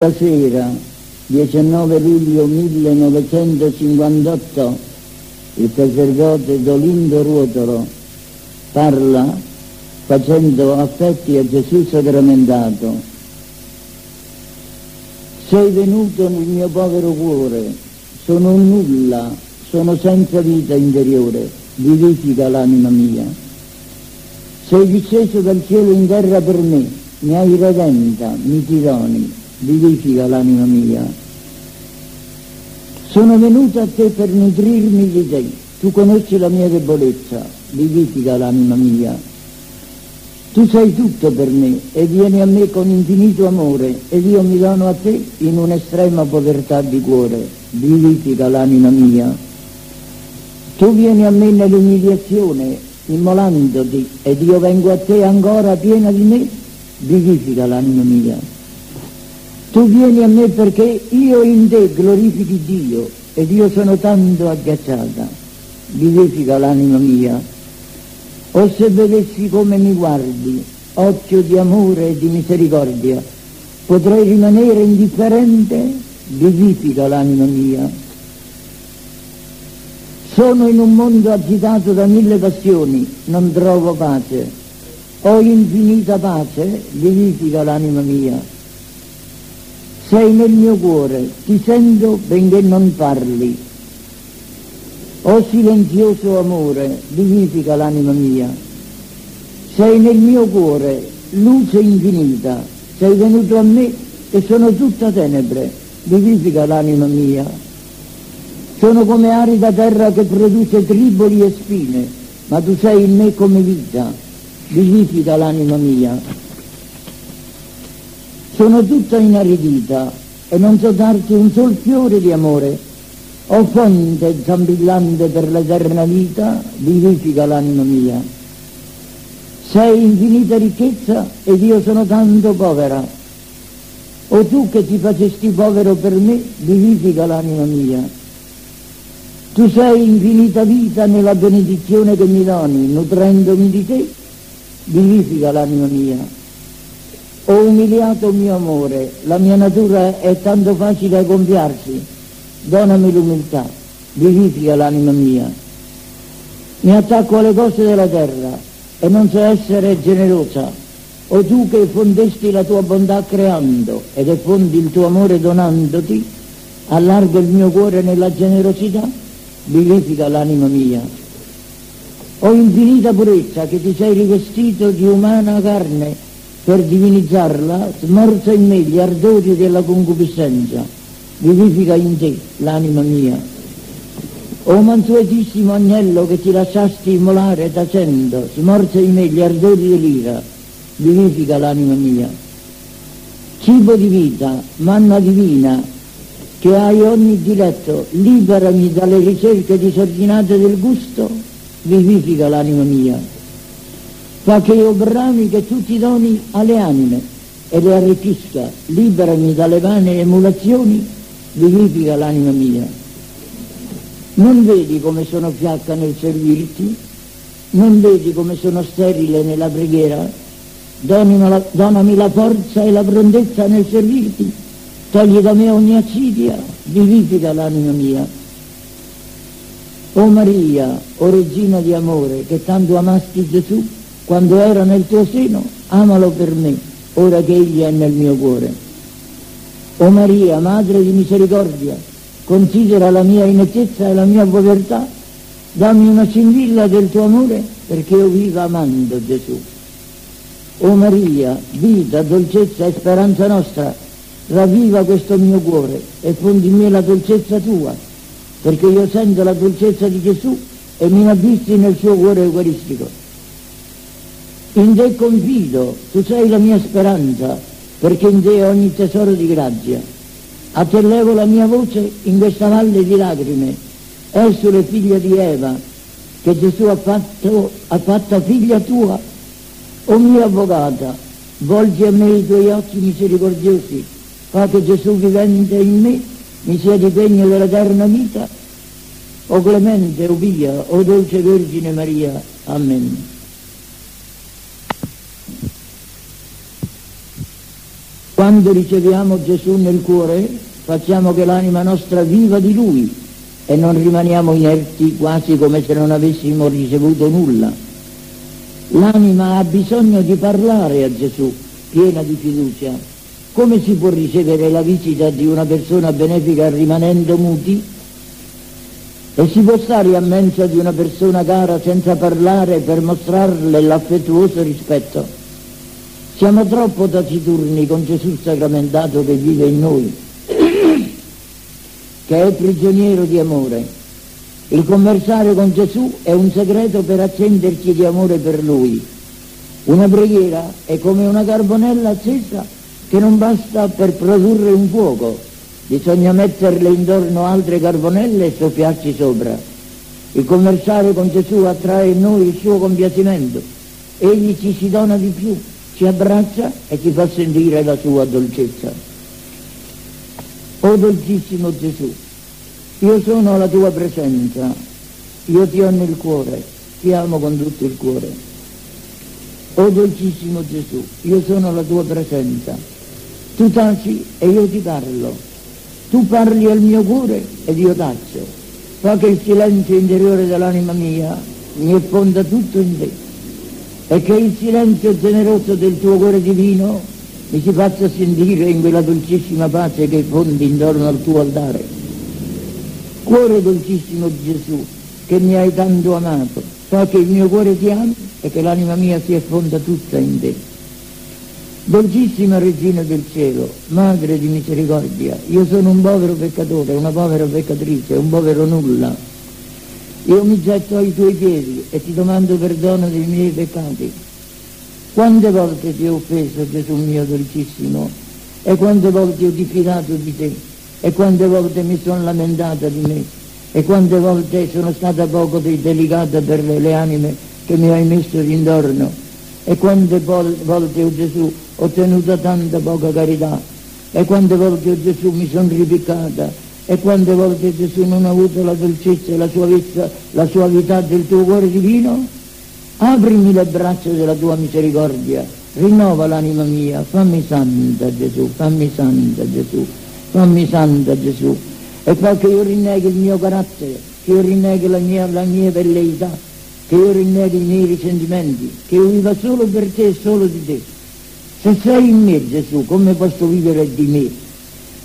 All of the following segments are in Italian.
La sera, 19 luglio 1958, il sacerdote Dolindo Ruotolo parla facendo affetti a Gesù sacramentato. Sei venuto nel mio povero cuore, sono un nulla, sono senza vita interiore, vivifica l'anima mia. Sei disceso dal cielo in terra per me, mi hai redenta, mi ti doni, vivifica l'anima mia. Sono venuto a te per nutrirmi di te, tu conosci la mia debolezza, vivifica l'anima mia. Tu sei tutto per me e vieni a me con infinito amore ed io mi dono a te in un'estrema povertà di cuore, vivifica l'anima mia. Tu vieni a me nell'umiliazione, immolandoti, ed io vengo a te ancora piena di me, vivifica l'anima mia. Tu vieni a me perché io in te glorifichi Dio ed io sono tanto agghiacciata. Vivifica l'anima mia. O se vedessi come mi guardi, occhio di amore e di misericordia, potrei rimanere indifferente? Vivifica l'anima mia. Sono in un mondo agitato da mille passioni, non trovo pace. Ho infinita pace, vivifica l'anima mia sei nel mio cuore, ti sento benché non parli. O silenzioso amore, vivifica l'anima mia. Sei nel mio cuore, luce infinita, sei venuto a me e sono tutta tenebre, vivifica l'anima mia. Sono come arida terra che produce triboli e spine, ma tu sei in me come vita, vivifica l'anima mia. Sono tutta inaridita e non so darti un sol fiore di amore. O fonte zampillante per l'eterna vita, vivifica l'anima mia. Sei infinita ricchezza ed io sono tanto povera. O tu che ti facesti povero per me, vivifica l'anima mia. Tu sei infinita vita nella benedizione che mi doni, nutrendomi di te, vivifica l'anima mia. Ho umiliato mio amore, la mia natura è tanto facile a gonfiarsi, donami l'umiltà, vivifica l'anima mia. Mi attacco alle cose della terra e non so essere generosa. O tu che fondesti la tua bontà creando ed effondi il tuo amore donandoti, allarga il mio cuore nella generosità, vivifica l'anima mia. O infinita purezza che ti sei rivestito di umana carne per divinizzarla, smorza in me gli ardori della concupiscenza, vivifica in te l'anima mia. O mansuetissimo agnello che ti lasciasti immolare tacendo, smorza in me gli ardori dell'ira, vivifica l'anima mia. Cibo di vita, manna divina, che hai ogni diletto, liberami dalle ricerche disordinate del gusto, vivifica l'anima mia fa che io brami che tu ti doni alle anime e le arricchisca, liberami dalle vane emulazioni, vivifica l'anima mia. Non vedi come sono fiacca nel servirti? Non vedi come sono sterile nella preghiera? Donami, donami la forza e la prontezza nel servirti, togli da me ogni accidia, vivifica l'anima mia. O Maria, o Regina di amore, che tanto amasti Gesù, quando era nel tuo seno, amalo per me, ora che egli è nel mio cuore. O Maria, Madre di misericordia, considera la mia inettezza e la mia povertà, dammi una scintilla del tuo amore perché io viva amando Gesù. O Maria, vita, dolcezza e speranza nostra, ravviva questo mio cuore e fondi in me la dolcezza tua, perché io sento la dolcezza di Gesù e mi inabissi nel suo cuore eucaristico. In te confido, tu sei la mia speranza, perché in te ogni tesoro di grazia. A te levo la mia voce in questa valle di lacrime, Esule figlia di Eva, che Gesù ha fatto, ha fatto figlia tua. O mia avvocata, volgi a me i tuoi occhi misericordiosi, fa che Gesù vivente in me mi sia di degno dell'eterna vita. O clemente, o pia, o dolce Vergine Maria. Amen. Quando riceviamo Gesù nel cuore, facciamo che l'anima nostra viva di Lui e non rimaniamo inerti quasi come se non avessimo ricevuto nulla. L'anima ha bisogno di parlare a Gesù, piena di fiducia. Come si può ricevere la visita di una persona benefica rimanendo muti? E si può stare a mensa di una persona cara senza parlare per mostrarle l'affettuoso rispetto? Siamo troppo taciturni con Gesù sacramentato che vive in noi, che è prigioniero di amore. Il conversare con Gesù è un segreto per accenderci di amore per Lui. Una preghiera è come una carbonella accesa che non basta per produrre un fuoco, bisogna metterle intorno altre carbonelle e soffiarci sopra. Il conversare con Gesù attrae in noi il suo compiacimento, egli ci si dona di più, ci abbraccia e ci fa sentire la sua dolcezza. O dolcissimo Gesù, io sono alla tua presenza, io ti ho nel cuore, ti amo con tutto il cuore. O dolcissimo Gesù, io sono alla tua presenza, tu taci e io ti parlo tu parli al mio cuore ed io taccio. Fa che il silenzio interiore dell'anima mia mi effonda tutto in te e che il silenzio generoso del tuo cuore divino mi si faccia sentire in quella dolcissima pace che fondi intorno al tuo altare. Cuore dolcissimo Gesù, che mi hai tanto amato, fa che il mio cuore ti ami e che l'anima mia si effonda tutta in te. Dolcissima Regina del Cielo, Madre di misericordia, io sono un povero peccatore, una povera peccatrice, un povero nulla. Io mi getto ai tuoi piedi e ti domando perdono dei miei peccati. Quante volte ti ho offeso, Gesù mio dolcissimo, e quante volte ho diffidato di te, e quante volte mi sono lamentata di me, e quante volte sono stata poco delicata per le, le anime che mi hai messo intorno e quante volte, oh Gesù, ho tenuto tanta poca carità, e quante volte, oh Gesù, mi sono ripiccata, e quante volte, Gesù, non ho avuto la dolcezza e la suavezza, la suavità del tuo cuore divino? Aprimi le braccia della tua misericordia, rinnova l'anima mia, fammi santa Gesù, fammi santa Gesù, fammi santa Gesù, e fa che io rinneghi il mio carattere, che io rinneghi la mia, la mia velleità, che io rinneghi i miei risentimenti, che io viva solo per te e solo di te. Se sei in me, Gesù, come posso vivere di me?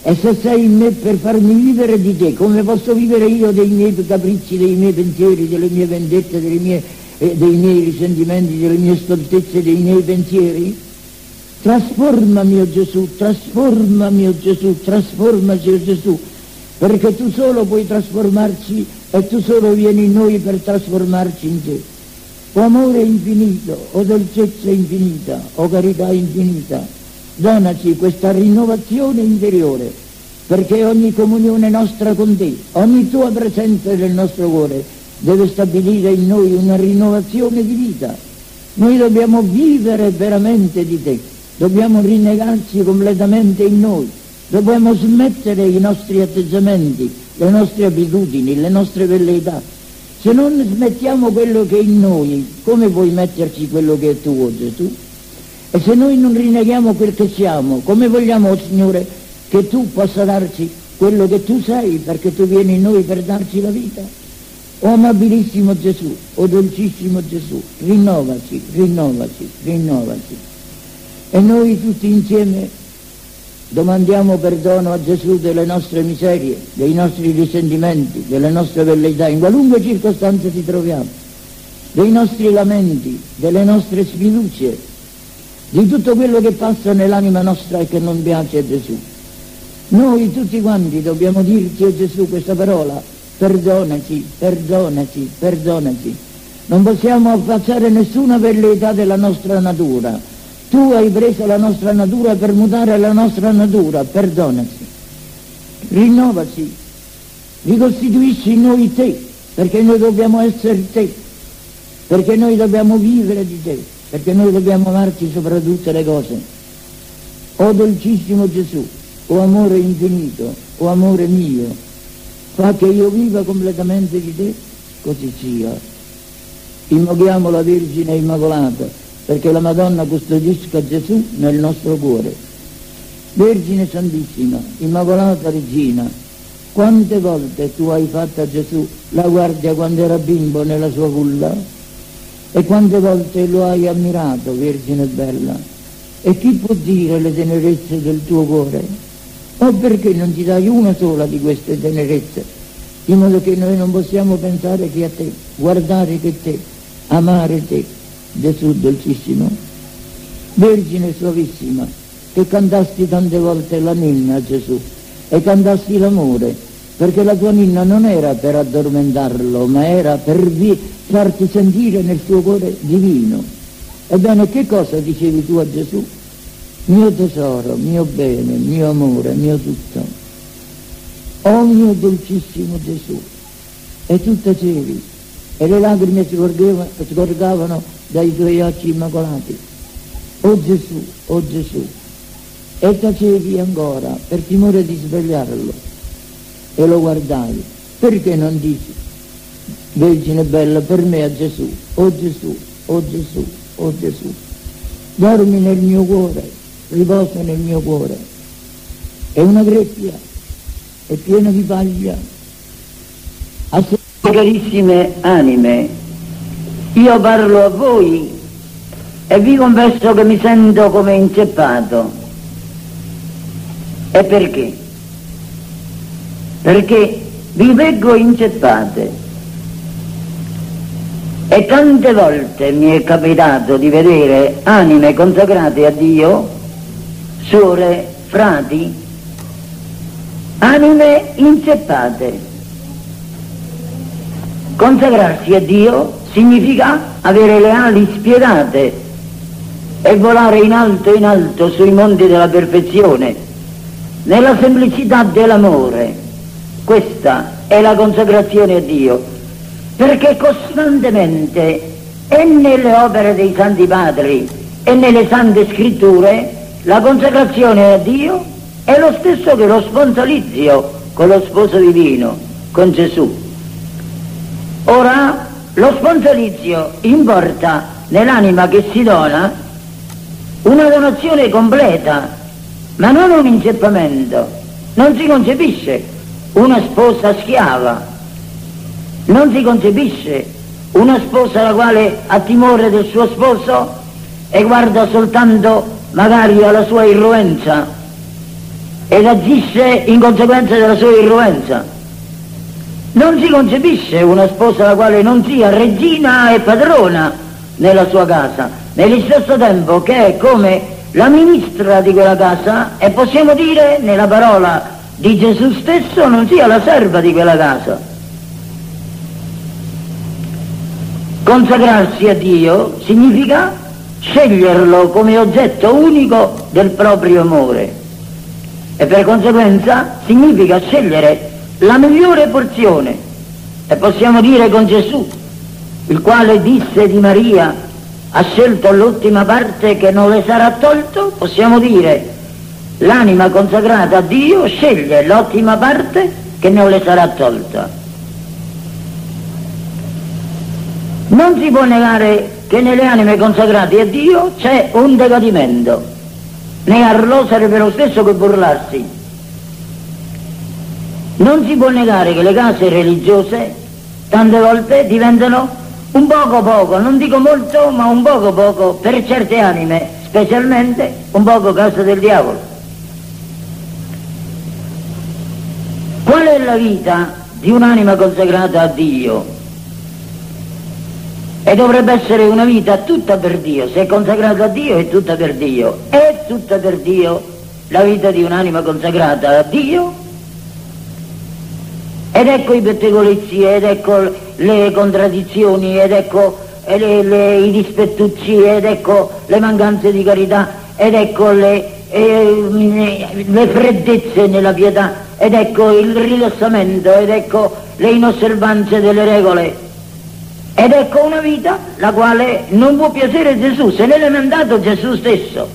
E se sei in me per farmi vivere di te, come posso vivere io dei miei capricci, dei miei pensieri, delle mie vendette, mie, eh, dei miei risentimenti, delle mie stoltezze, dei miei pensieri? Trasformami, oh Gesù, trasformami, oh Gesù, trasformaci, oh Gesù, perché tu solo puoi trasformarci e tu solo vieni in noi per trasformarci in te. O amore infinito, o dolcezza infinita, o carità infinita, donaci questa rinnovazione interiore, perché ogni comunione nostra con te, ogni tua presenza nel nostro cuore, deve stabilire in noi una rinnovazione di vita. Noi dobbiamo vivere veramente di te, dobbiamo rinnegarci completamente in noi Dobbiamo smettere i nostri atteggiamenti, le nostre abitudini, le nostre velleità. Se non smettiamo quello che è in noi, come puoi metterci quello che è tuo, Gesù? E se noi non rinneghiamo quel che siamo, come vogliamo, oh Signore, che tu possa darci quello che tu sei, perché tu vieni in noi per darci la vita? O oh, amabilissimo Gesù, o oh, dolcissimo Gesù, rinnovaci, rinnovaci, rinnovaci. E noi tutti insieme Domandiamo perdono a Gesù delle nostre miserie, dei nostri risentimenti, delle nostre velleità, in qualunque circostanza ci troviamo, dei nostri lamenti, delle nostre sfiducie, di tutto quello che passa nell'anima nostra e che non piace a Gesù. Noi tutti quanti dobbiamo dirti a Gesù questa parola, perdonaci, perdonaci, perdonaci. Non possiamo affacciare nessuna velleità della nostra natura, tu hai preso la nostra natura per mutare la nostra natura, perdonaci, rinnovaci, ricostituisci in noi te, perché noi dobbiamo essere te, perché noi dobbiamo vivere di te, perché noi dobbiamo amarti sopra tutte le cose. O dolcissimo Gesù, o amore infinito, o amore mio, fa che io viva completamente di te, così sia. Invochiamo la Vergine Immacolata perché la Madonna custodisca Gesù nel nostro cuore. Vergine Santissima, Immacolata Regina, quante volte tu hai fatto a Gesù la guardia quando era bimbo nella sua culla? E quante volte lo hai ammirato, Vergine bella? E chi può dire le tenerezze del tuo cuore? O perché non ti dai una sola di queste tenerezze, in modo che noi non possiamo pensare che a te, guardare che te, amare te, Gesù dolcissimo? Vergine suavissima, che cantasti tante volte la ninna a Gesù e cantasti l'amore, perché la tua ninna non era per addormentarlo, ma era per farti sentire nel suo cuore divino. Ebbene, che cosa dicevi tu a Gesù? Mio tesoro, mio bene, mio amore, mio tutto. Oh mio dolcissimo Gesù, e tu tacevi, e le lacrime sgorgavano dai tuoi occhi immacolati. Oh Gesù, oh Gesù, e tacevi ancora per timore di svegliarlo e lo guardavi. Perché non dici, Vergine bella, per me a Gesù, oh Gesù, oh Gesù, oh Gesù, dormi nel mio cuore, riposa nel mio cuore. È una greppia, è piena di paglia. Carissime anime, io parlo a voi e vi confesso che mi sento come inceppato e perché? Perché vi leggo inceppate e tante volte mi è capitato di vedere anime consacrate a Dio, suore, frati, anime inceppate. Consacrarsi a Dio significa avere le ali spiedate e volare in alto in alto sui monti della perfezione nella semplicità dell'amore. Questa è la consacrazione a Dio, perché costantemente e nelle opere dei Santi Padri e nelle Sante Scritture la consacrazione a Dio è lo stesso che lo sponsalizio con lo sposo divino, con Gesù. Ora lo sponsalizio importa nell'anima che si dona una donazione completa ma non un inceppamento, non si concepisce una sposa schiava, non si concepisce una sposa la quale ha timore del suo sposo e guarda soltanto magari alla sua irruenza ed agisce in conseguenza della sua irruenza. Non si concepisce una sposa la quale non sia regina e padrona nella sua casa, nello stesso tempo che è come la ministra di quella casa e possiamo dire nella parola di Gesù stesso non sia la serva di quella casa. Consacrarsi a Dio significa sceglierlo come oggetto unico del proprio amore e per conseguenza significa scegliere la migliore porzione e possiamo dire con Gesù, il quale disse di Maria ha scelto l'ultima parte che non le sarà tolto, possiamo dire l'anima consacrata a Dio sceglie l'ottima parte che non le sarà tolta. Non si può negare che nelle anime consacrate a Dio c'è un decadimento. Negarlo sarebbe lo stesso che burlarsi. Non si può negare che le case religiose tante volte diventano un poco poco, non dico molto, ma un poco poco per certe anime, specialmente un poco casa del diavolo. Qual è la vita di un'anima consacrata a Dio? E dovrebbe essere una vita tutta per Dio, se è consacrata a Dio è tutta per Dio, è tutta per Dio la vita di un'anima consacrata a Dio? Ed ecco i pettegolezzi, ed ecco le contraddizioni, ed ecco le, le, i dispettucci, ed ecco le mancanze di carità, ed ecco le, eh, le freddezze nella pietà, ed ecco il rilassamento, ed ecco le inosservanze delle regole. Ed ecco una vita la quale non può piacere Gesù, se l'è mandato Gesù stesso.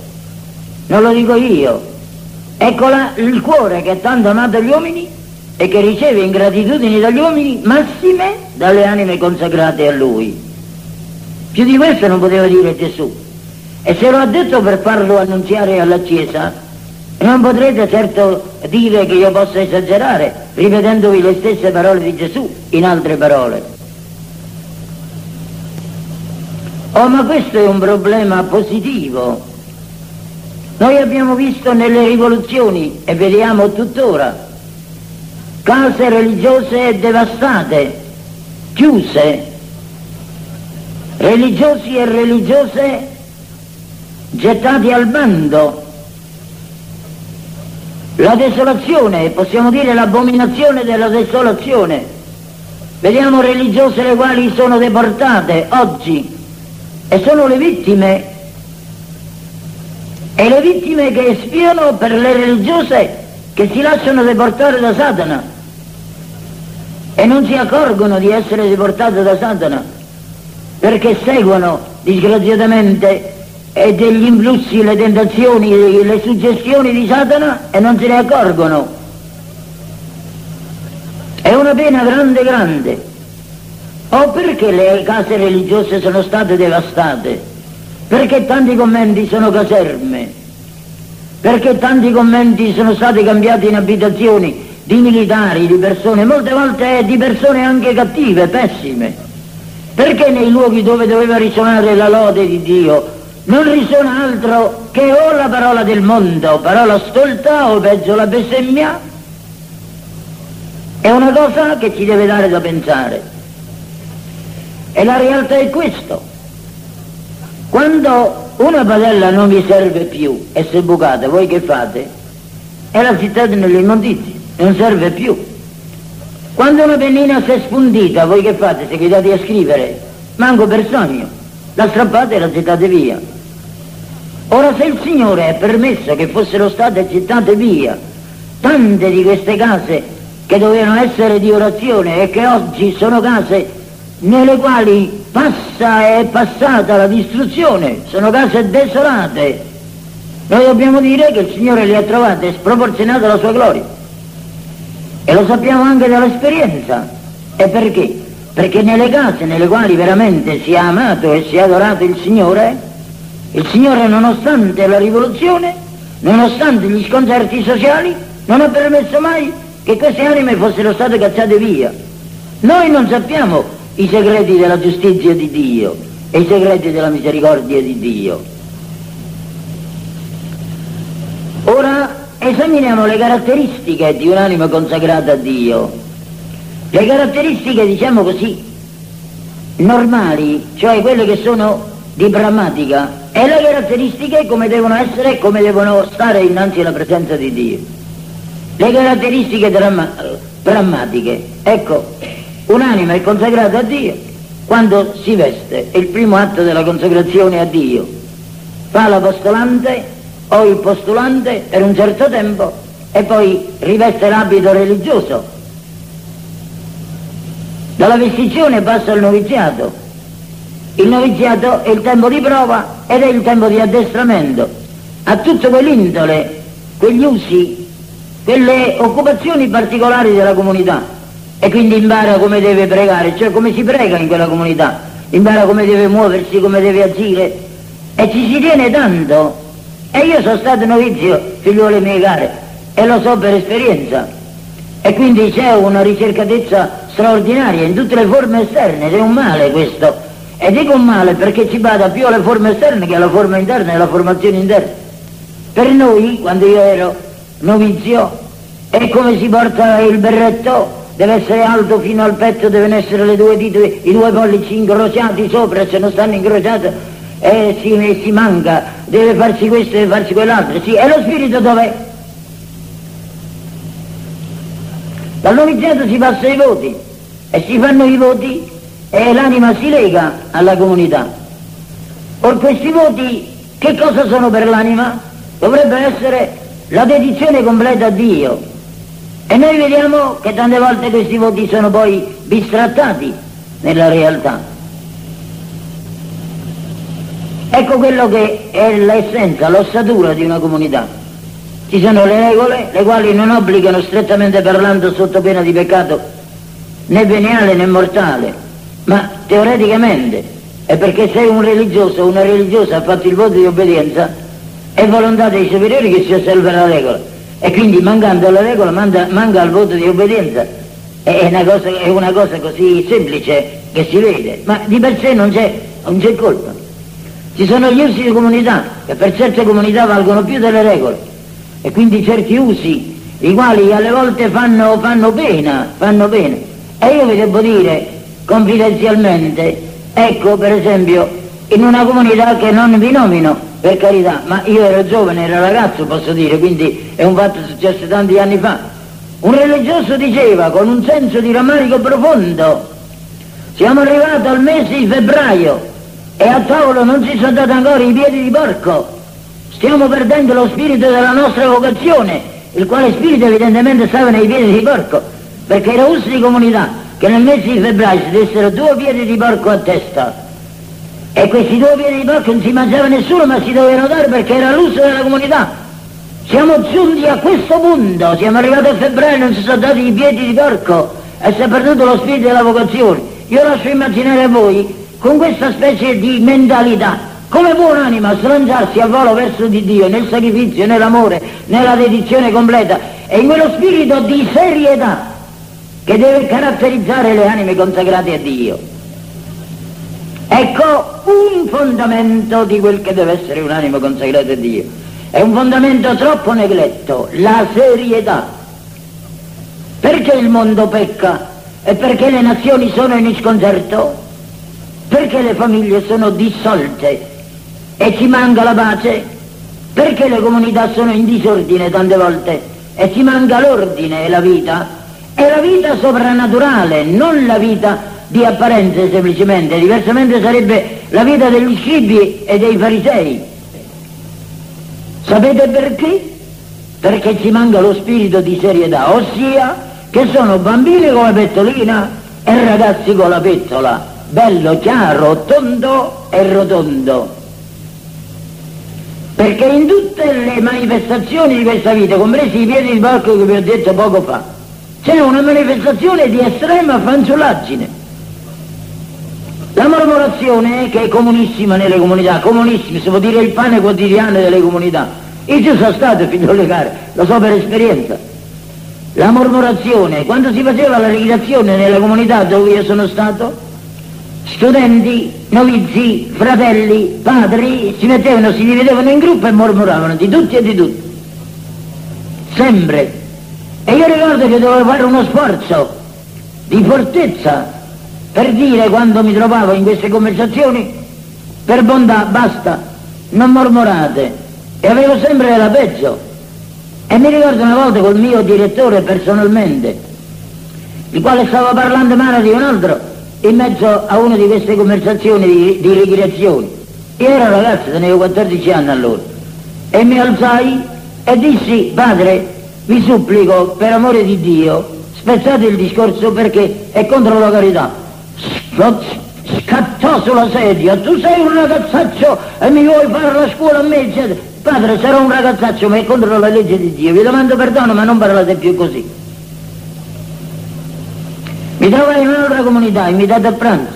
Non lo dico io. Ecco la, il cuore che tanto amato gli uomini e che riceve ingratitudini dagli uomini massime dalle anime consacrate a lui. Più di questo non poteva dire Gesù. E se lo ha detto per farlo annunziare alla Chiesa, Non potrete certo dire che io possa esagerare ripetendovi le stesse parole di Gesù in altre parole. Oh, ma questo è un problema positivo. Noi abbiamo visto nelle rivoluzioni e vediamo tuttora case religiose devastate, chiuse, religiosi e religiose gettati al bando la desolazione, possiamo dire l'abominazione della desolazione. Vediamo religiose le quali sono deportate oggi e sono le vittime e le vittime che espiano per le religiose che si lasciano deportare da Satana e non si accorgono di essere deportate da Satana perché seguono disgraziatamente e degli influssi, le tentazioni, le suggestioni di Satana e non se ne accorgono. È una pena grande grande. O perché le case religiose sono state devastate? Perché tanti conventi sono caserme? Perché tanti conventi sono stati cambiati in abitazioni di militari, di persone, molte volte di persone anche cattive, pessime? Perché nei luoghi dove doveva risuonare la lode di Dio non risuona altro che o la parola del mondo, parola stolta o peggio la bestemmia, è una cosa che ci deve dare da pensare. E la realtà è questo. Quando una padella non vi serve più e se bucata, voi che fate? E la città nelle immondizie, non serve più. Quando una pennina si è sfundita, voi che fate? Seguitate a scrivere, manco per sogno, la strappate e la gettate via. Ora se il Signore ha permesso che fossero state gettate via tante di queste case che dovevano essere di orazione e che oggi sono case nelle quali passa è passata la distruzione, sono case desolate, noi dobbiamo dire che il Signore le ha trovate sproporzionate alla sua gloria. E lo sappiamo anche dall'esperienza. E perché? Perché nelle case nelle quali veramente si è amato e si è adorato il Signore, il Signore, nonostante la rivoluzione, nonostante gli sconcerti sociali, non ha permesso mai che queste anime fossero state cacciate via. Noi non sappiamo i segreti della giustizia di Dio e i segreti della misericordia di Dio. Ora esaminiamo le caratteristiche di un'anima consacrata a Dio. Le caratteristiche, diciamo così, normali, cioè quelle che sono di prammatica, e le caratteristiche come devono essere e come devono stare innanzi alla presenza di Dio. Le caratteristiche dramma- drammatiche. Ecco, un'anima è consacrata a Dio quando si veste, è il primo atto della consacrazione a Dio. Fa l'apostolante o il postulante per un certo tempo e poi riveste l'abito religioso. Dalla vestizione passa al noviziato, il noviziato è il tempo di prova ed è il tempo di addestramento. A tutto quell'indole, quegli usi, quelle occupazioni particolari della comunità. E quindi impara come deve pregare, cioè come si prega in quella comunità, impara come deve muoversi, come deve agire. E ci si tiene tanto. E io sono stato novizio, figliuole mie care, e lo so per esperienza. E quindi c'è una ricercatezza straordinaria in tutte le forme esterne. Ed è un male questo e dico male perché ci bada più alle forme esterne che alla forma interna e alla formazione interna. Per noi, quando io ero novizio, è come si porta il berretto, deve essere alto fino al petto, devono essere le due dita, i due pollici incrociati sopra, se non stanno incrociati eh, si, si manca, deve farsi questo, deve farsi quell'altro. Sì, e lo spirito dov'è? Dal noviziato si passa i voti e si fanno i voti e l'anima si lega alla comunità. Or questi voti che cosa sono per l'anima? Dovrebbe essere la dedizione completa a Dio. E noi vediamo che tante volte questi voti sono poi bistrattati nella realtà. Ecco quello che è l'essenza, l'ossatura di una comunità. Ci sono le regole, le quali non obbligano strettamente parlando sotto pena di peccato né veniale né mortale, ma teoreticamente è perché se un religioso o una religiosa ha fatto il voto di obbedienza è volontà dei superiori che si osserva la regola. E quindi mancando la regola manca, manca il voto di obbedienza. È una, cosa, è una cosa così semplice che si vede ma di per sé non c'è, non c'è colpa. Ci sono gli usi di comunità che per certe comunità valgono più delle regole. E quindi certi usi i quali alle volte fanno, fanno pena, fanno pena. E io vi devo dire confidenzialmente, ecco per esempio in una comunità che non vi nomino, per carità, ma io ero giovane, ero ragazzo posso dire, quindi è un fatto successo tanti anni fa, un religioso diceva con un senso di rammarico profondo, siamo arrivati al mese di febbraio e a tavolo non si sono dati ancora i piedi di porco, stiamo perdendo lo spirito della nostra vocazione il quale spirito evidentemente stava nei piedi di porco, perché era uso di comunità che nel mese di febbraio si dessero due piedi di porco a testa. E questi due piedi di porco non si mangiava nessuno, ma si dovevano dare perché era l'uso della comunità. Siamo giunti a questo punto, siamo arrivati a febbraio e non si sono dati i piedi di porco e si è perduto lo spirito della vocazione. Io lascio immaginare a voi, con questa specie di mentalità, come può un'anima slanciarsi a volo verso di Dio nel sacrificio, nell'amore, nella dedizione completa e in quello spirito di serietà che deve caratterizzare le anime consacrate a Dio? Ecco un fondamento di quel che deve essere un'anima consacrata a Dio. È un fondamento troppo negletto, la serietà. Perché il mondo pecca? E perché le nazioni sono in sconcerto? Perché le famiglie sono dissolte e ci manca la pace? Perché le comunità sono in disordine tante volte e ci manca l'ordine e la vita? È la vita soprannaturale, non la vita di apparenze semplicemente, diversamente sarebbe la vita degli scribi e dei farisei. Sapete perché? Perché ci manca lo spirito di serietà, ossia che sono bambini con la pettolina e ragazzi con la pettola, bello, chiaro, tondo e rotondo perché in tutte le manifestazioni di questa vita, compresi i piedi di porco che vi ho detto poco fa, c'è una manifestazione di estrema fanciullaggine. La mormorazione, che è comunissima nelle comunità, comunissima, si può dire il pane quotidiano delle comunità, io ci sono stato, figlio di care, lo so per esperienza. La mormorazione, quando si faceva la recitazione nelle comunità dove io sono stato, studenti, novizi, fratelli, padri, si mettevano, si dividevano in gruppo e mormoravano di tutti e di tutti. Sempre. E io ricordo che dovevo fare uno sforzo di fortezza per dire quando mi trovavo in queste conversazioni, per bontà, basta, non mormorate. E avevo sempre la peggio. E mi ricordo una volta col mio direttore personalmente, il quale stava parlando male di un altro, in mezzo a una di queste conversazioni di, di ricreazione. Io ero ragazzo, tenevo 14 anni allora, e mi alzai e dissi, padre, vi supplico, per amore di Dio, spezzate il discorso perché è contro la carità. Scattò sulla sedia, tu sei un ragazzaccio e mi vuoi fare la scuola a me, eccetera. Padre, sarò un ragazzaccio, ma è contro la legge di Dio, vi domando perdono, ma non parlate più così. Mi trovai in un'altra comunità, invitato a pranzo,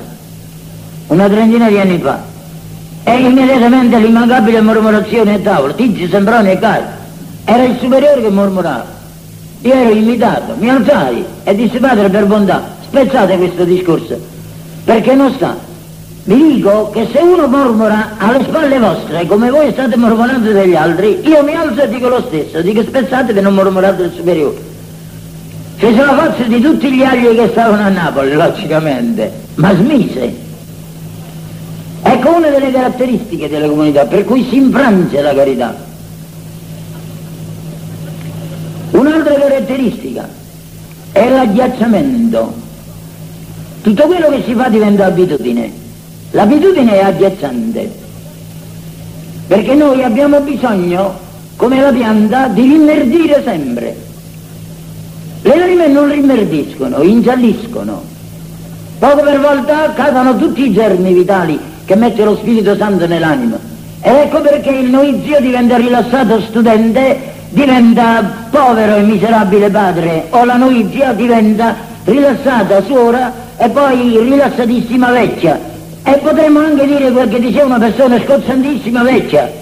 una trentina di anni fa, e immediatamente l'immancabile mormorazione a tavola, Tizi, Sembroni e Cari, era il superiore che mormorava. Io ero invitato, mi alzai e dissi padre per bontà, spezzate questo discorso, perché non sta. Vi dico che se uno mormora alle spalle vostre, come voi state mormorando degli altri, io mi alzo e dico lo stesso, dico spezzate che non mormorate il superiore. Fece la forza di tutti gli agli che stavano a Napoli, logicamente, ma smise. Ecco una delle caratteristiche delle comunità per cui si infrange la carità. Un'altra caratteristica è l'agghiacciamento. Tutto quello che si fa diventa abitudine. L'abitudine è agghiacciante, perché noi abbiamo bisogno, come la pianta, di rinnerdire sempre. Le anime non rimmerdiscono, ingialliscono. Poco per volta cadono tutti i germi vitali che mette lo Spirito Santo nell'anima. Ed ecco perché il novizio diventa rilassato studente, diventa povero e miserabile padre, o la novizia diventa rilassata suora e poi rilassatissima vecchia. E potremmo anche dire quel che diceva una persona scozzantissima vecchia.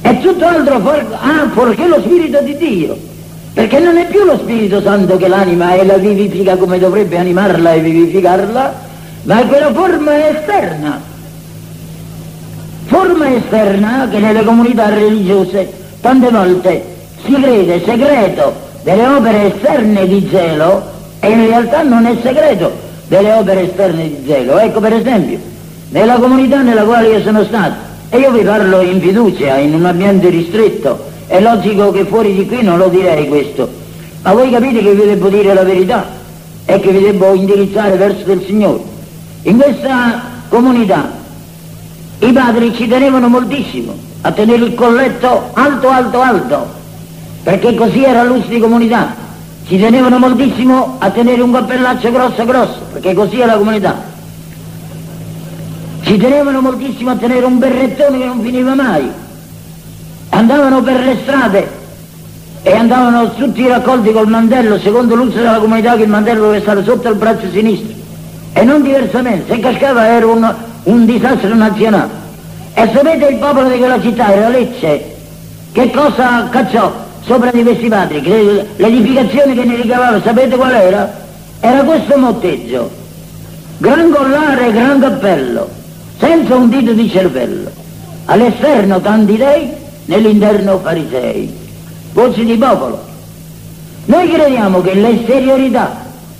è tutto altro for, ah, fuorché lo Spirito di Dio, perché non è più lo Spirito Santo che l'anima e la vivifica come dovrebbe animarla e vivificarla, ma è quella forma esterna, forma esterna che nelle comunità religiose tante volte si crede segreto delle opere esterne di zelo e in realtà non è segreto delle opere esterne di zelo. Ecco per esempio, nella comunità nella quale io sono stato, e io vi parlo in fiducia, in un ambiente ristretto, è logico che fuori di qui non lo direi questo, ma voi capite che vi devo dire la verità e che vi devo indirizzare verso il Signore. In questa comunità i padri ci tenevano moltissimo a tenere il colletto alto, alto, alto, perché così era l'uso di comunità. Ci tenevano moltissimo a tenere un cappellaccio grosso, grosso, perché così è la comunità. Ci tenevano moltissimo a tenere un berrettone che non finiva mai. Andavano per le strade e andavano tutti raccolti col mantello, secondo l'uso della comunità che il mantello doveva stare sotto il braccio sinistro. E non diversamente, se cascava era un, un disastro nazionale. E sapete il popolo di quella città, era Lecce, che cosa cacciò sopra di questi padri? L'edificazione che ne ricavava, sapete qual era? Era questo motteggio, gran collare, gran cappello, senza un dito di cervello. All'esterno tanti dei, nell'interno farisei. Voci di popolo. Noi crediamo che l'esteriorità,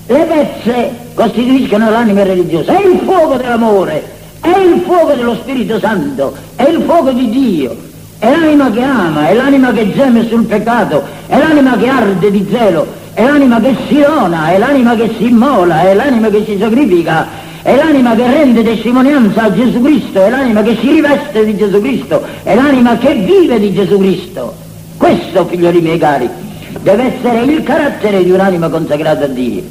le pezze costituiscano l'anima religiosa, è il fuoco dell'amore, è il fuoco dello Spirito Santo, è il fuoco di Dio, è l'anima che ama, è l'anima che geme sul peccato, è l'anima che arde di zelo, è l'anima che si dona, è l'anima che si immola, è l'anima che si sacrifica, è l'anima che rende testimonianza a Gesù Cristo, è l'anima che si riveste di Gesù Cristo, è l'anima che vive di Gesù Cristo. Questo, figlioli miei cari, deve essere il carattere di un'anima consacrata a Dio.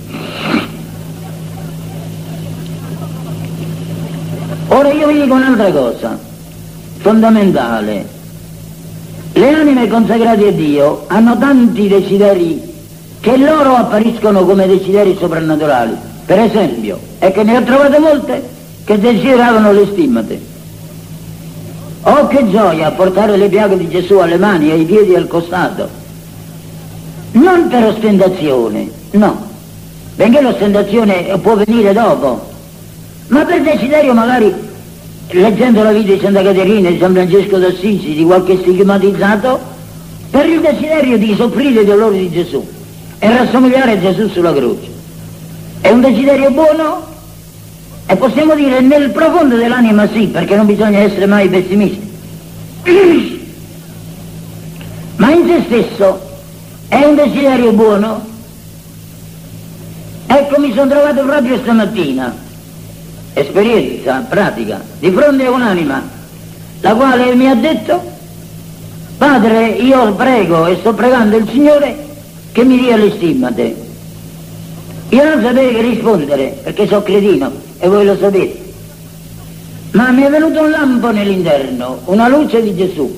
Ora io vi dico un'altra cosa, fondamentale. Le anime consacrate a Dio hanno tanti desideri che loro appariscono come desideri soprannaturali. Per esempio, e che ne ho trovate molte che desideravano le stimmate. Oh che gioia portare le piaghe di Gesù alle mani, ai piedi e al costato. Non per ostentazione, no, benché l'ostentazione può venire dopo, ma per desiderio magari leggendo la vita di Santa Caterina, di San Francesco d'Assisi, di qualche stigmatizzato, per il desiderio di soffrire il dolore di Gesù e rassomigliare a Gesù sulla croce. È un desiderio buono? E possiamo dire nel profondo dell'anima sì, perché non bisogna essere mai pessimisti. Ma in se stesso è un desiderio buono? Ecco, mi sono trovato proprio stamattina esperienza pratica di fronte a un'anima la quale mi ha detto padre io prego e sto pregando il Signore che mi dia le stimmate. Io non sapevo che rispondere perché sono cretino e voi lo sapete. Ma mi è venuto un lampo nell'interno una luce di Gesù.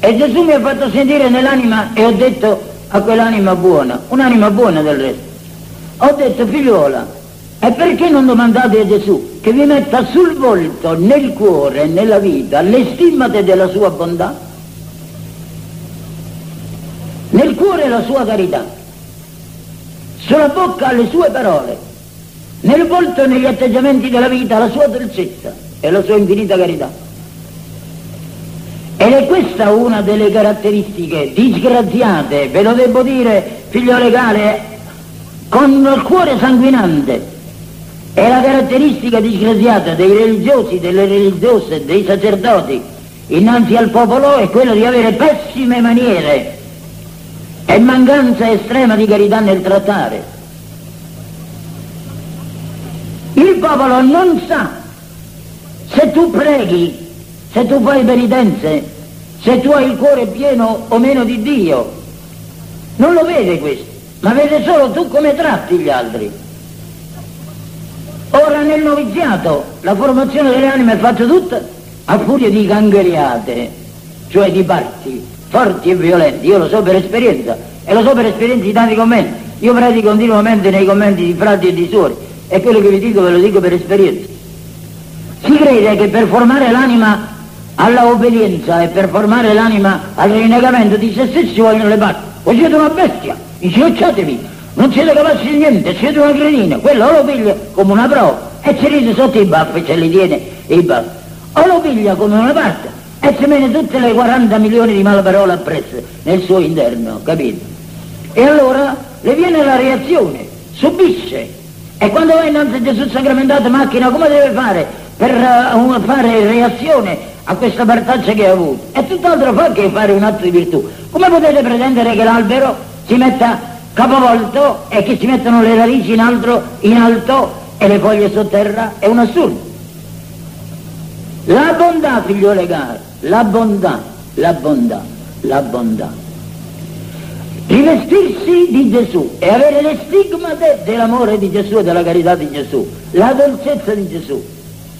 E Gesù mi ha fatto sentire nell'anima e ho detto a quell'anima buona un'anima buona del resto. Ho detto figliuola e perché non domandate a Gesù che vi metta sul volto, nel cuore, nella vita, le stimmate della sua bontà? Nel cuore la sua carità, sulla bocca le sue parole, nel volto e negli atteggiamenti della vita la sua dolcezza e la sua infinita carità. Ed è questa una delle caratteristiche disgraziate, ve lo devo dire, figlio legale, con il cuore sanguinante, è la caratteristica disgraziata dei religiosi, delle religiose, dei sacerdoti innanzi al popolo è quella di avere pessime maniere e mancanza estrema di carità nel trattare. Il popolo non sa se tu preghi, se tu fai penitenze, se tu hai il cuore pieno o meno di Dio. Non lo vede questo, ma vede solo tu come tratti gli altri. Ora nel noviziato la formazione delle anime è fatta tutta a furia di gangheriate, cioè di parti forti e violenti. Io lo so per esperienza e lo so per esperienza di tanti commenti. Io predico continuamente nei commenti di frati e di suori e quello che vi dico ve lo dico per esperienza. Si crede che per formare l'anima alla obbedienza e per formare l'anima al rinnegamento di se stessi vogliono le parti. Voi siete una bestia, incrociatevi, non siete capaci di niente, siete una cretina, quello lo piglia come una prova e ci ride sotto i baffi, ce li tiene i baffi. O lo piglia come una parte e ci mette tutte le 40 milioni di malaparole appresso nel suo interno, capito? E allora le viene la reazione, subisce. E quando va innanzi a Gesù sacramentato macchina, come deve fare per uh, fare reazione a questa partaccia che ha avuto? È tutt'altro fa che fare un atto di virtù. Come potete pretendere che l'albero si metta capovolto e che si mettono le radici in, altro, in alto e le foglie sotterra? È un assurdo. La bontà, figliole cari, la bontà, la bontà, la bontà rivestirsi di Gesù e avere le stigmate dell'amore di Gesù e della carità di Gesù, la dolcezza di Gesù.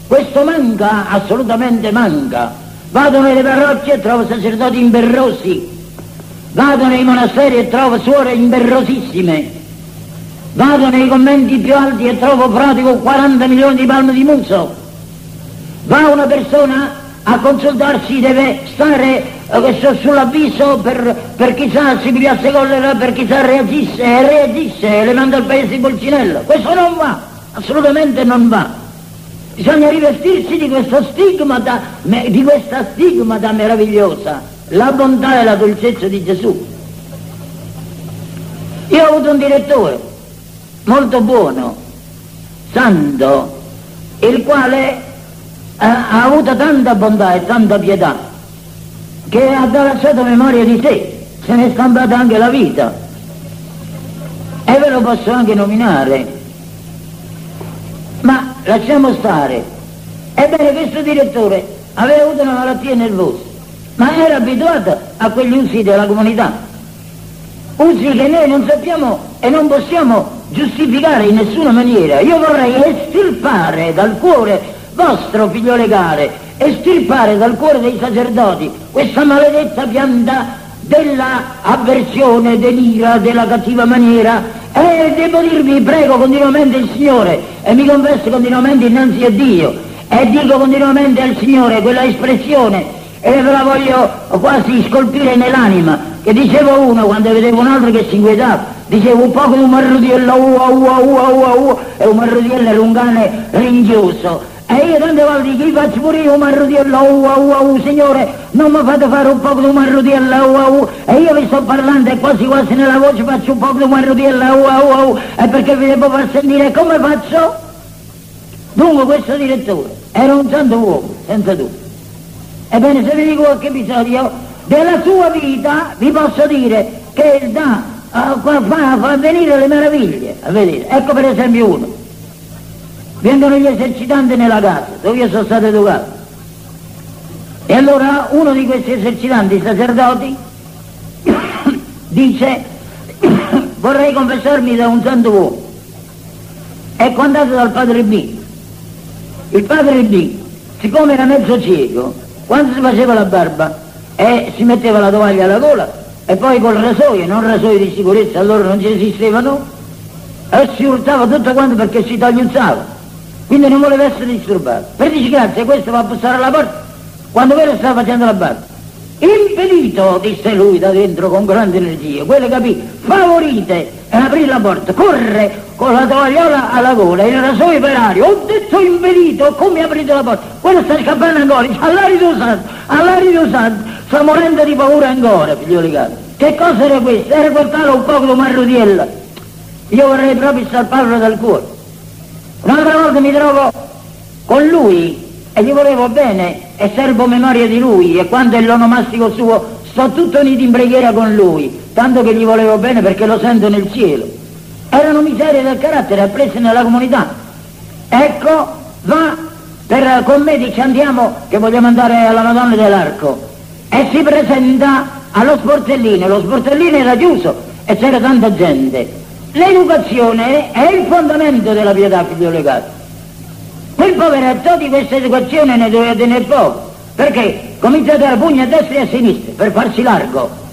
Questo manca, assolutamente manca. Vado nelle parrocchie e trovo sacerdoti imberrosi, vado nei monasteri e trovo suore imberrosissime, vado nei conventi più alti e trovo frati con 40 milioni di palme di muso. Va una persona a consultarsi deve stare eh, sull'avviso per, per chissà si pigliasse collera, per chissà reagisse e reagisse le manda al paese di Bolcinello. Questo non va, assolutamente non va. Bisogna rivestirsi di questo stigmata, di questa stigmata meravigliosa, la bontà e la dolcezza di Gesù. Io ho avuto un direttore molto buono, santo, il quale ha, ha avuto tanta bontà e tanta pietà che ha lasciato memoria di sé, se ne è stampata anche la vita. E ve lo posso anche nominare. Ma lasciamo stare. Ebbene, questo direttore aveva avuto una malattia nervosa, ma era abituato a quegli usi della comunità. Usi che noi non sappiamo e non possiamo giustificare in nessuna maniera. Io vorrei estirpare dal cuore vostro figlio legale, estirpare dal cuore dei sacerdoti questa maledetta pianta della avversione, dell'ira, della cattiva maniera e devo dirvi prego continuamente il Signore e mi confesso continuamente innanzi a Dio e dico continuamente al Signore quella espressione e ve la voglio quasi scolpire nell'anima che dicevo uno quando vedevo un altro che si inquietava dicevo un po' come un marrudiello ua ua ua ua ua e un marrudiello lungane ringhioso e io tante volte gli faccio pure io un marrudiello, uh, uh, uh, signore, non mi fate fare un po' di un marrudiello, uh, uh, e io vi sto parlando e quasi quasi nella voce faccio un po' di un marrudiello, uh, uh, uh, e perché vi devo far sentire come faccio? Dunque questo direttore era un santo uomo, senza dubbio. Ebbene, se vi dico qualche episodio della sua vita, vi posso dire che da, uh, fa, fa venire le meraviglie, a vedere. Ecco per esempio uno vengono gli esercitanti nella casa dove io sono stato educato. E allora uno di questi esercitanti, sacerdoti, dice vorrei confessarmi da un santo uomo. Ecco andato dal padre B. Il padre B, siccome era mezzo cieco, quando si faceva la barba e si metteva la tovaglia alla gola e poi col rasoio, non rasoio di sicurezza, allora non ci esistevano, e si urtava tutto quanto perché si tagliuzzava quindi non voleva essere disturbato. Per disgrazia questo va a bussare alla porta quando quello stava facendo la barba. Impedito, disse lui da dentro con grande energia, quello capì, favorite e aprì la porta, corre con la tovagliola alla gola, il rasoio per aria, ho detto impedito, come aprite la porta? Quello sta scappando ancora, dice all'arito santo, all'arito santo, sta morendo di paura ancora, figlioli cari. Che cosa era questo? Era portato un po' come marrudiella. Io vorrei proprio salvarlo dal cuore. Un'altra volta mi trovo con lui e gli volevo bene e servo memoria di lui e quando è l'onomastico suo sto tutto unito in preghiera con lui, tanto che gli volevo bene perché lo sento nel cielo. Erano miserie del carattere apprese nella comunità. Ecco, va per, con me dice andiamo che vogliamo andare alla Madonna dell'Arco e si presenta allo sportellino, lo sportellino era chiuso e c'era tanta gente L'educazione è il fondamento della pietà figlio cari. Quel poveretto di questa educazione ne doveva tenere poco, perché comincia a pugni a destra e a sinistra per farsi largo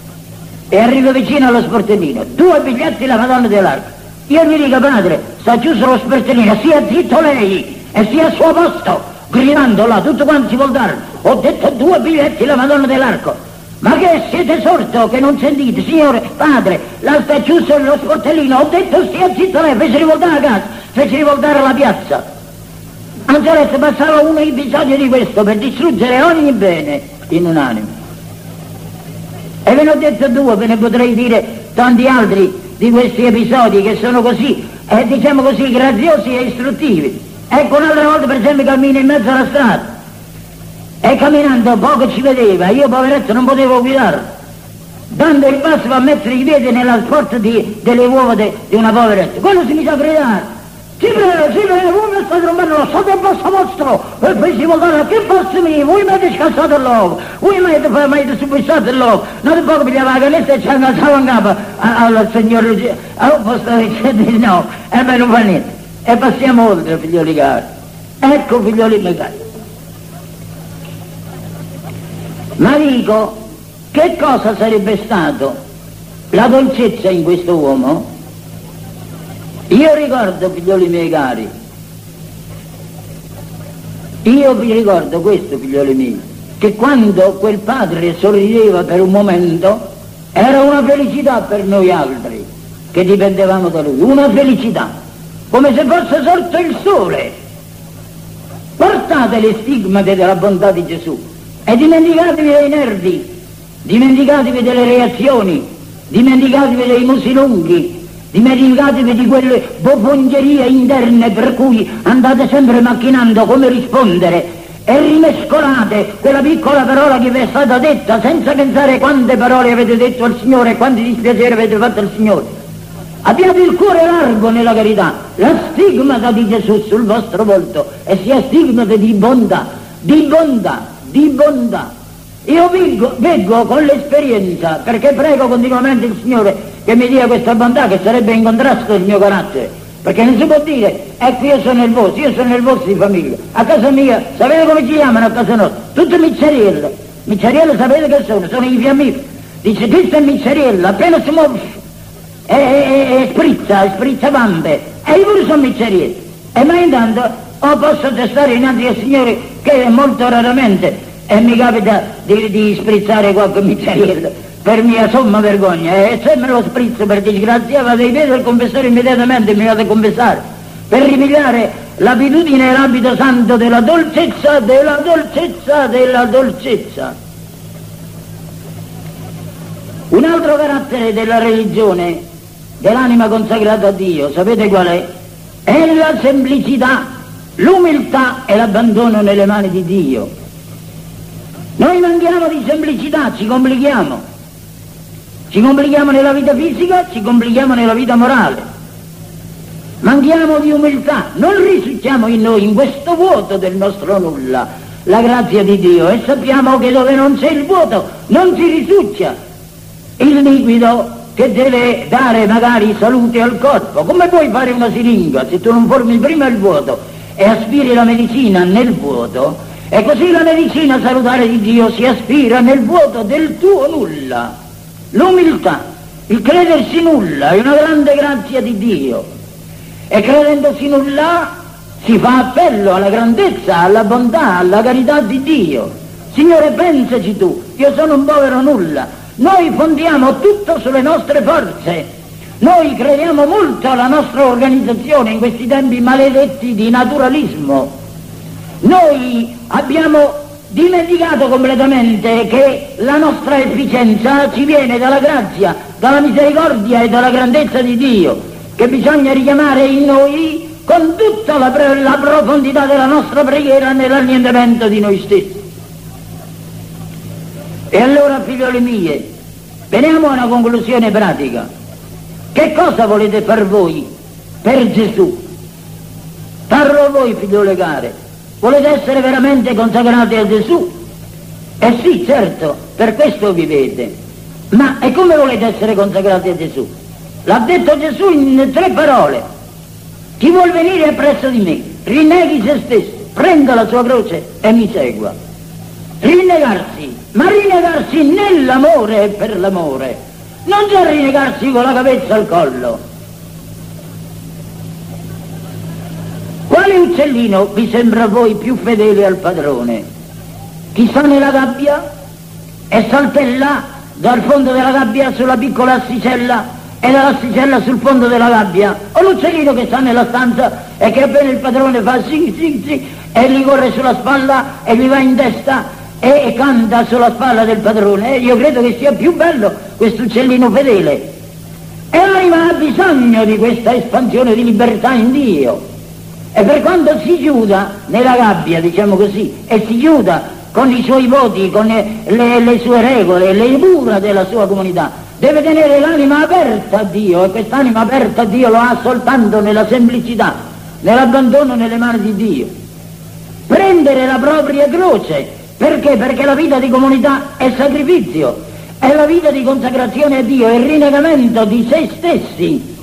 e arriva vicino allo sportellino, due biglietti la Madonna dell'Arco. Io gli dico padre, sta chiuso lo sportellino, sia zitto lei e sia al suo posto, gridando là, si vuol dare. Ho detto due biglietti la Madonna dell'Arco. Ma che siete sorto che non sentite? Signore, padre, là sta chiuso lo sportellino. Ho detto stia zitto lei, fece rivoltare la casa, fece rivoltare la piazza. Angeletta passava un episodio di questo per distruggere ogni bene in un animo. E ve ne ho detto due, ve ne potrei dire tanti altri di questi episodi che sono così, eh, diciamo così, graziosi e istruttivi. Ecco un'altra volta per esempio cammino in mezzo alla strada e camminando poco ci vedeva, io poveretto non potevo guidare. Dando il passo a mettere i piedi nella sporta di, delle uova de, di una poveretta. Quello si mise a gridare. Ci prego, ci prego, voi mi state rompendo lo stato in posto vostro e poi si vuol dare che posto mio, voi mi avete scassato l'uovo, voi mi avete, mi avete subissato l'uovo, non poco pigliava la canetta e ci andava in capo al signor Lucia, al posto di no, e me non fa niente. E passiamo oltre, figlioli cari. Ecco, figlioli cari. Ma dico, che cosa sarebbe stato la dolcezza in questo uomo? Io ricordo, figlioli miei cari, io vi ricordo questo, figlioli miei, che quando quel padre sorrideva per un momento, era una felicità per noi altri, che dipendevamo da lui, una felicità come se fosse sorto il sole. Portate le stigmate della bontà di Gesù e dimenticatevi dei nervi, dimenticatevi delle reazioni, dimenticatevi dei musi lunghi, dimenticatevi di quelle bofongherie interne per cui andate sempre macchinando come rispondere e rimescolate quella piccola parola che vi è stata detta senza pensare quante parole avete detto al Signore e quanti dispiaceri avete fatto al Signore. Abbiate il cuore largo nella carità, la stigmata di Gesù sul vostro volto e sia stigmata di bontà, di bontà, di bontà. Io vengo, vengo con l'esperienza perché prego continuamente il Signore che mi dia questa bontà che sarebbe in contrasto con il mio carattere. Perché non si può dire, ecco io sono nervoso, io sono nervoso di famiglia. A casa mia, sapete come ci chiamano a casa nostra? Tutte miccerielle. Miccerielle sapete che sono? Sono i fiammiferi. Dice, questo è micceriella, appena si muove e, e, e sprizza, sprizza vampe, e io pure sono miccerie. E ma intanto o posso testare innanzi al Signore che molto raramente e mi capita di, di sprizzare qualche micceriello per mia somma vergogna e se me lo sprizzo per disgrazia vado ai piedi del confessore immediatamente mi vado a confessare per rimigliare l'abitudine e l'abito santo della dolcezza, della dolcezza, della dolcezza. Un altro carattere della religione dell'anima consacrata a Dio, sapete qual è? È la semplicità, l'umiltà e l'abbandono nelle mani di Dio. Noi manchiamo di semplicità, ci complichiamo. Ci complichiamo nella vita fisica, ci complichiamo nella vita morale. Manchiamo di umiltà, non risucchiamo in noi, in questo vuoto del nostro nulla, la grazia di Dio e sappiamo che dove non c'è il vuoto non si risucchia il liquido che deve dare magari salute al corpo. Come puoi fare una siringa se tu non formi prima il vuoto e aspiri la medicina nel vuoto? E così la medicina salutare di Dio si aspira nel vuoto del tuo nulla. L'umiltà, il credersi nulla è una grande grazia di Dio. E credendosi nulla si fa appello alla grandezza, alla bontà, alla carità di Dio. Signore, pensaci tu, io sono un povero nulla, noi fondiamo tutto sulle nostre forze. Noi crediamo molto alla nostra organizzazione in questi tempi maledetti di naturalismo. Noi abbiamo dimenticato completamente che la nostra efficienza ci viene dalla grazia, dalla misericordia e dalla grandezza di Dio, che bisogna richiamare in noi con tutta la, la profondità della nostra preghiera nell'annientamento di noi stessi. E allora, figlioli miei, veniamo a una conclusione pratica. Che cosa volete far voi per Gesù? Parlo a voi, figliole care. Volete essere veramente consacrati a Gesù? Eh sì, certo, per questo vivete. Ma e come volete essere consacrati a Gesù? L'ha detto Gesù in tre parole. Chi vuol venire appresso di me, rinneghi se stesso, prenda la sua croce e mi segua. Rinnegarsi ma rinnegarsi nell'amore e per l'amore, non già rinnegarsi con la cavezza al collo. Quale uccellino vi sembra a voi più fedele al padrone? Chi sta nella gabbia e saltella dal fondo della gabbia sulla piccola assicella e dall'asticella sul fondo della gabbia, o l'uccellino che sta nella stanza e che appena il padrone fa sì, sì, sì, e gli corre sulla spalla e gli va in testa e, canta sulla spalla del padrone. io credo che sia più bello questo uccellino fedele. E l'anima ha bisogno di questa espansione di libertà in Dio. E per quanto si chiuda nella gabbia, diciamo così, e si chiuda con i suoi voti, con le, le, le sue regole, le mura della sua comunità, deve tenere l'anima aperta a Dio e quest'anima aperta a Dio lo ha soltanto nella semplicità, nell'abbandono nelle mani di Dio. Prendere la propria croce, perché? Perché la vita di comunità è sacrificio, è la vita di consacrazione a Dio, è il rinnegamento di se stessi,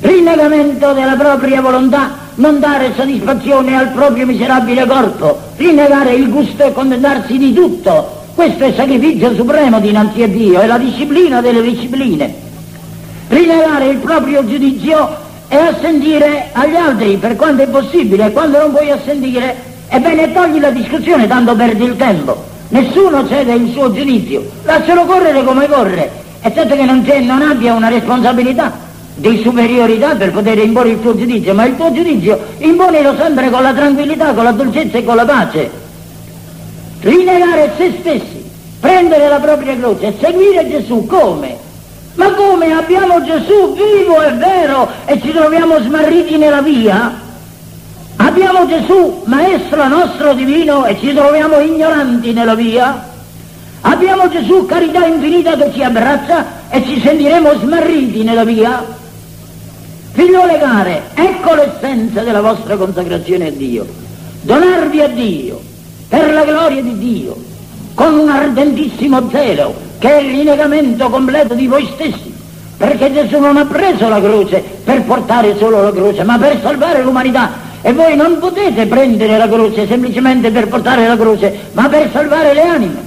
rinnegamento della propria volontà, non dare soddisfazione al proprio miserabile corpo, rinnegare il gusto e contentarsi di tutto, questo è il sacrificio supremo dinanzi a Dio, è la disciplina delle discipline. Rinegare il proprio giudizio e assentire agli altri per quanto è possibile, quando non puoi assentire, ebbene togli la discussione, tanto perdi il tempo. Nessuno cede il suo giudizio, lascialo correre come corre, e certo che non, non abbia una responsabilità di superiorità per poter imporre il tuo giudizio, ma il tuo giudizio imponilo sempre con la tranquillità, con la dolcezza e con la pace rinnegare se stessi, prendere la propria croce e seguire Gesù come? Ma come abbiamo Gesù vivo e vero e ci troviamo smarriti nella via? Abbiamo Gesù, maestro nostro divino, e ci troviamo ignoranti nella via? Abbiamo Gesù, carità infinita che ci abbraccia e ci sentiremo smarriti nella via? Figliole care, ecco l'essenza della vostra consacrazione a Dio. Donarvi a Dio, per la gloria di Dio, con un ardentissimo zelo, che è il rinnegamento completo di voi stessi, perché Gesù non ha preso la croce per portare solo la croce, ma per salvare l'umanità. E voi non potete prendere la croce semplicemente per portare la croce, ma per salvare le anime.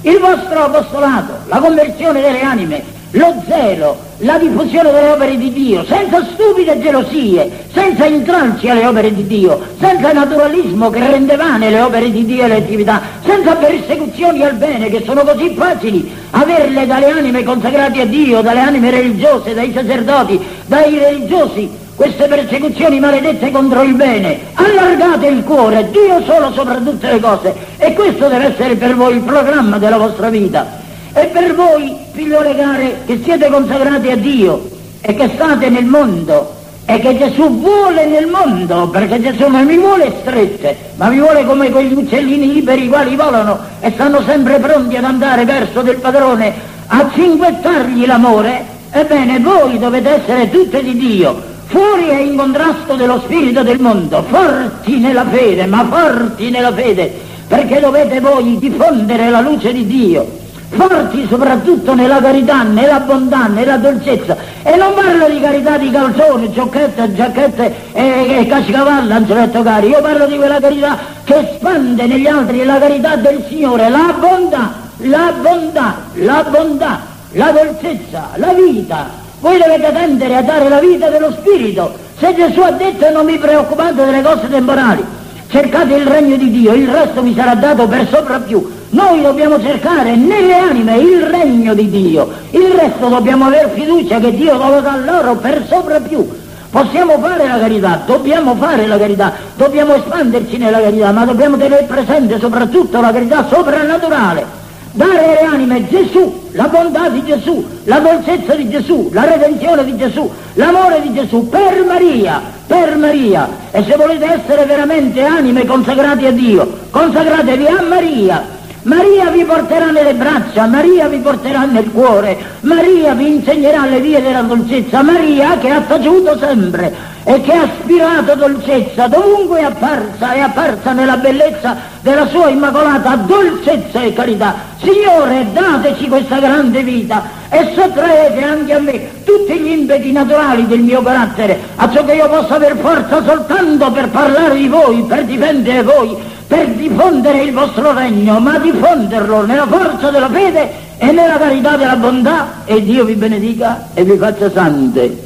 Il vostro apostolato, la conversione delle anime, lo zelo, la diffusione delle opere di Dio, senza stupide gelosie, senza intralci alle opere di Dio, senza naturalismo che rende vane le opere di Dio e le attività, senza persecuzioni al bene che sono così facili averle dalle anime consacrate a Dio, dalle anime religiose, dai sacerdoti, dai religiosi, queste persecuzioni maledette contro il bene. Allargate il cuore, Dio solo sopra tutte le cose e questo deve essere per voi il programma della vostra vita. E per voi, figliole care, che siete consacrati a Dio e che state nel mondo e che Gesù vuole nel mondo, perché Gesù non mi vuole strette, ma mi vuole come quegli uccellini liberi i quali volano e stanno sempre pronti ad andare verso del padrone a cinguettargli l'amore, ebbene voi dovete essere tutte di Dio, fuori e in contrasto dello spirito del mondo, forti nella fede, ma forti nella fede, perché dovete voi diffondere la luce di Dio forti soprattutto nella carità, nella bontà, nella dolcezza. E non parlo di carità di calzoni, ciocchette, giacchette e, e cascavallo, anzioletto cari, io parlo di quella carità che espande negli altri la carità del Signore, la bontà, la bontà, la bontà, la dolcezza, la vita. Voi dovete tendere a dare la vita dello Spirito. Se Gesù ha detto non vi preoccupate delle cose temporali, cercate il regno di Dio, il resto vi sarà dato per sopravviù. Noi dobbiamo cercare nelle anime il regno di Dio, il resto dobbiamo avere fiducia che Dio lo dà loro per sopravviù. Possiamo fare la carità, dobbiamo fare la carità, dobbiamo espanderci nella carità, ma dobbiamo tenere presente soprattutto la carità soprannaturale. Dare alle anime Gesù, la bontà di Gesù, la dolcezza di Gesù, la redenzione di Gesù, l'amore di Gesù per Maria, per Maria. E se volete essere veramente anime consacrate a Dio, consacratevi a Maria, Maria vi porterà nelle braccia, Maria vi porterà nel cuore, Maria vi insegnerà le vie della dolcezza, Maria che ha taciuto sempre e che ha aspirato dolcezza, dovunque è apparsa, è apparsa nella bellezza della sua immacolata dolcezza e carità. Signore, dateci questa grande vita e sottraete anche a me tutti gli impeti naturali del mio carattere, a ciò che io possa aver forza soltanto per parlare di voi, per difendere voi, per diffondere il vostro regno, ma diffonderlo nella forza della fede e nella carità della bontà e Dio vi benedica e vi faccia sante.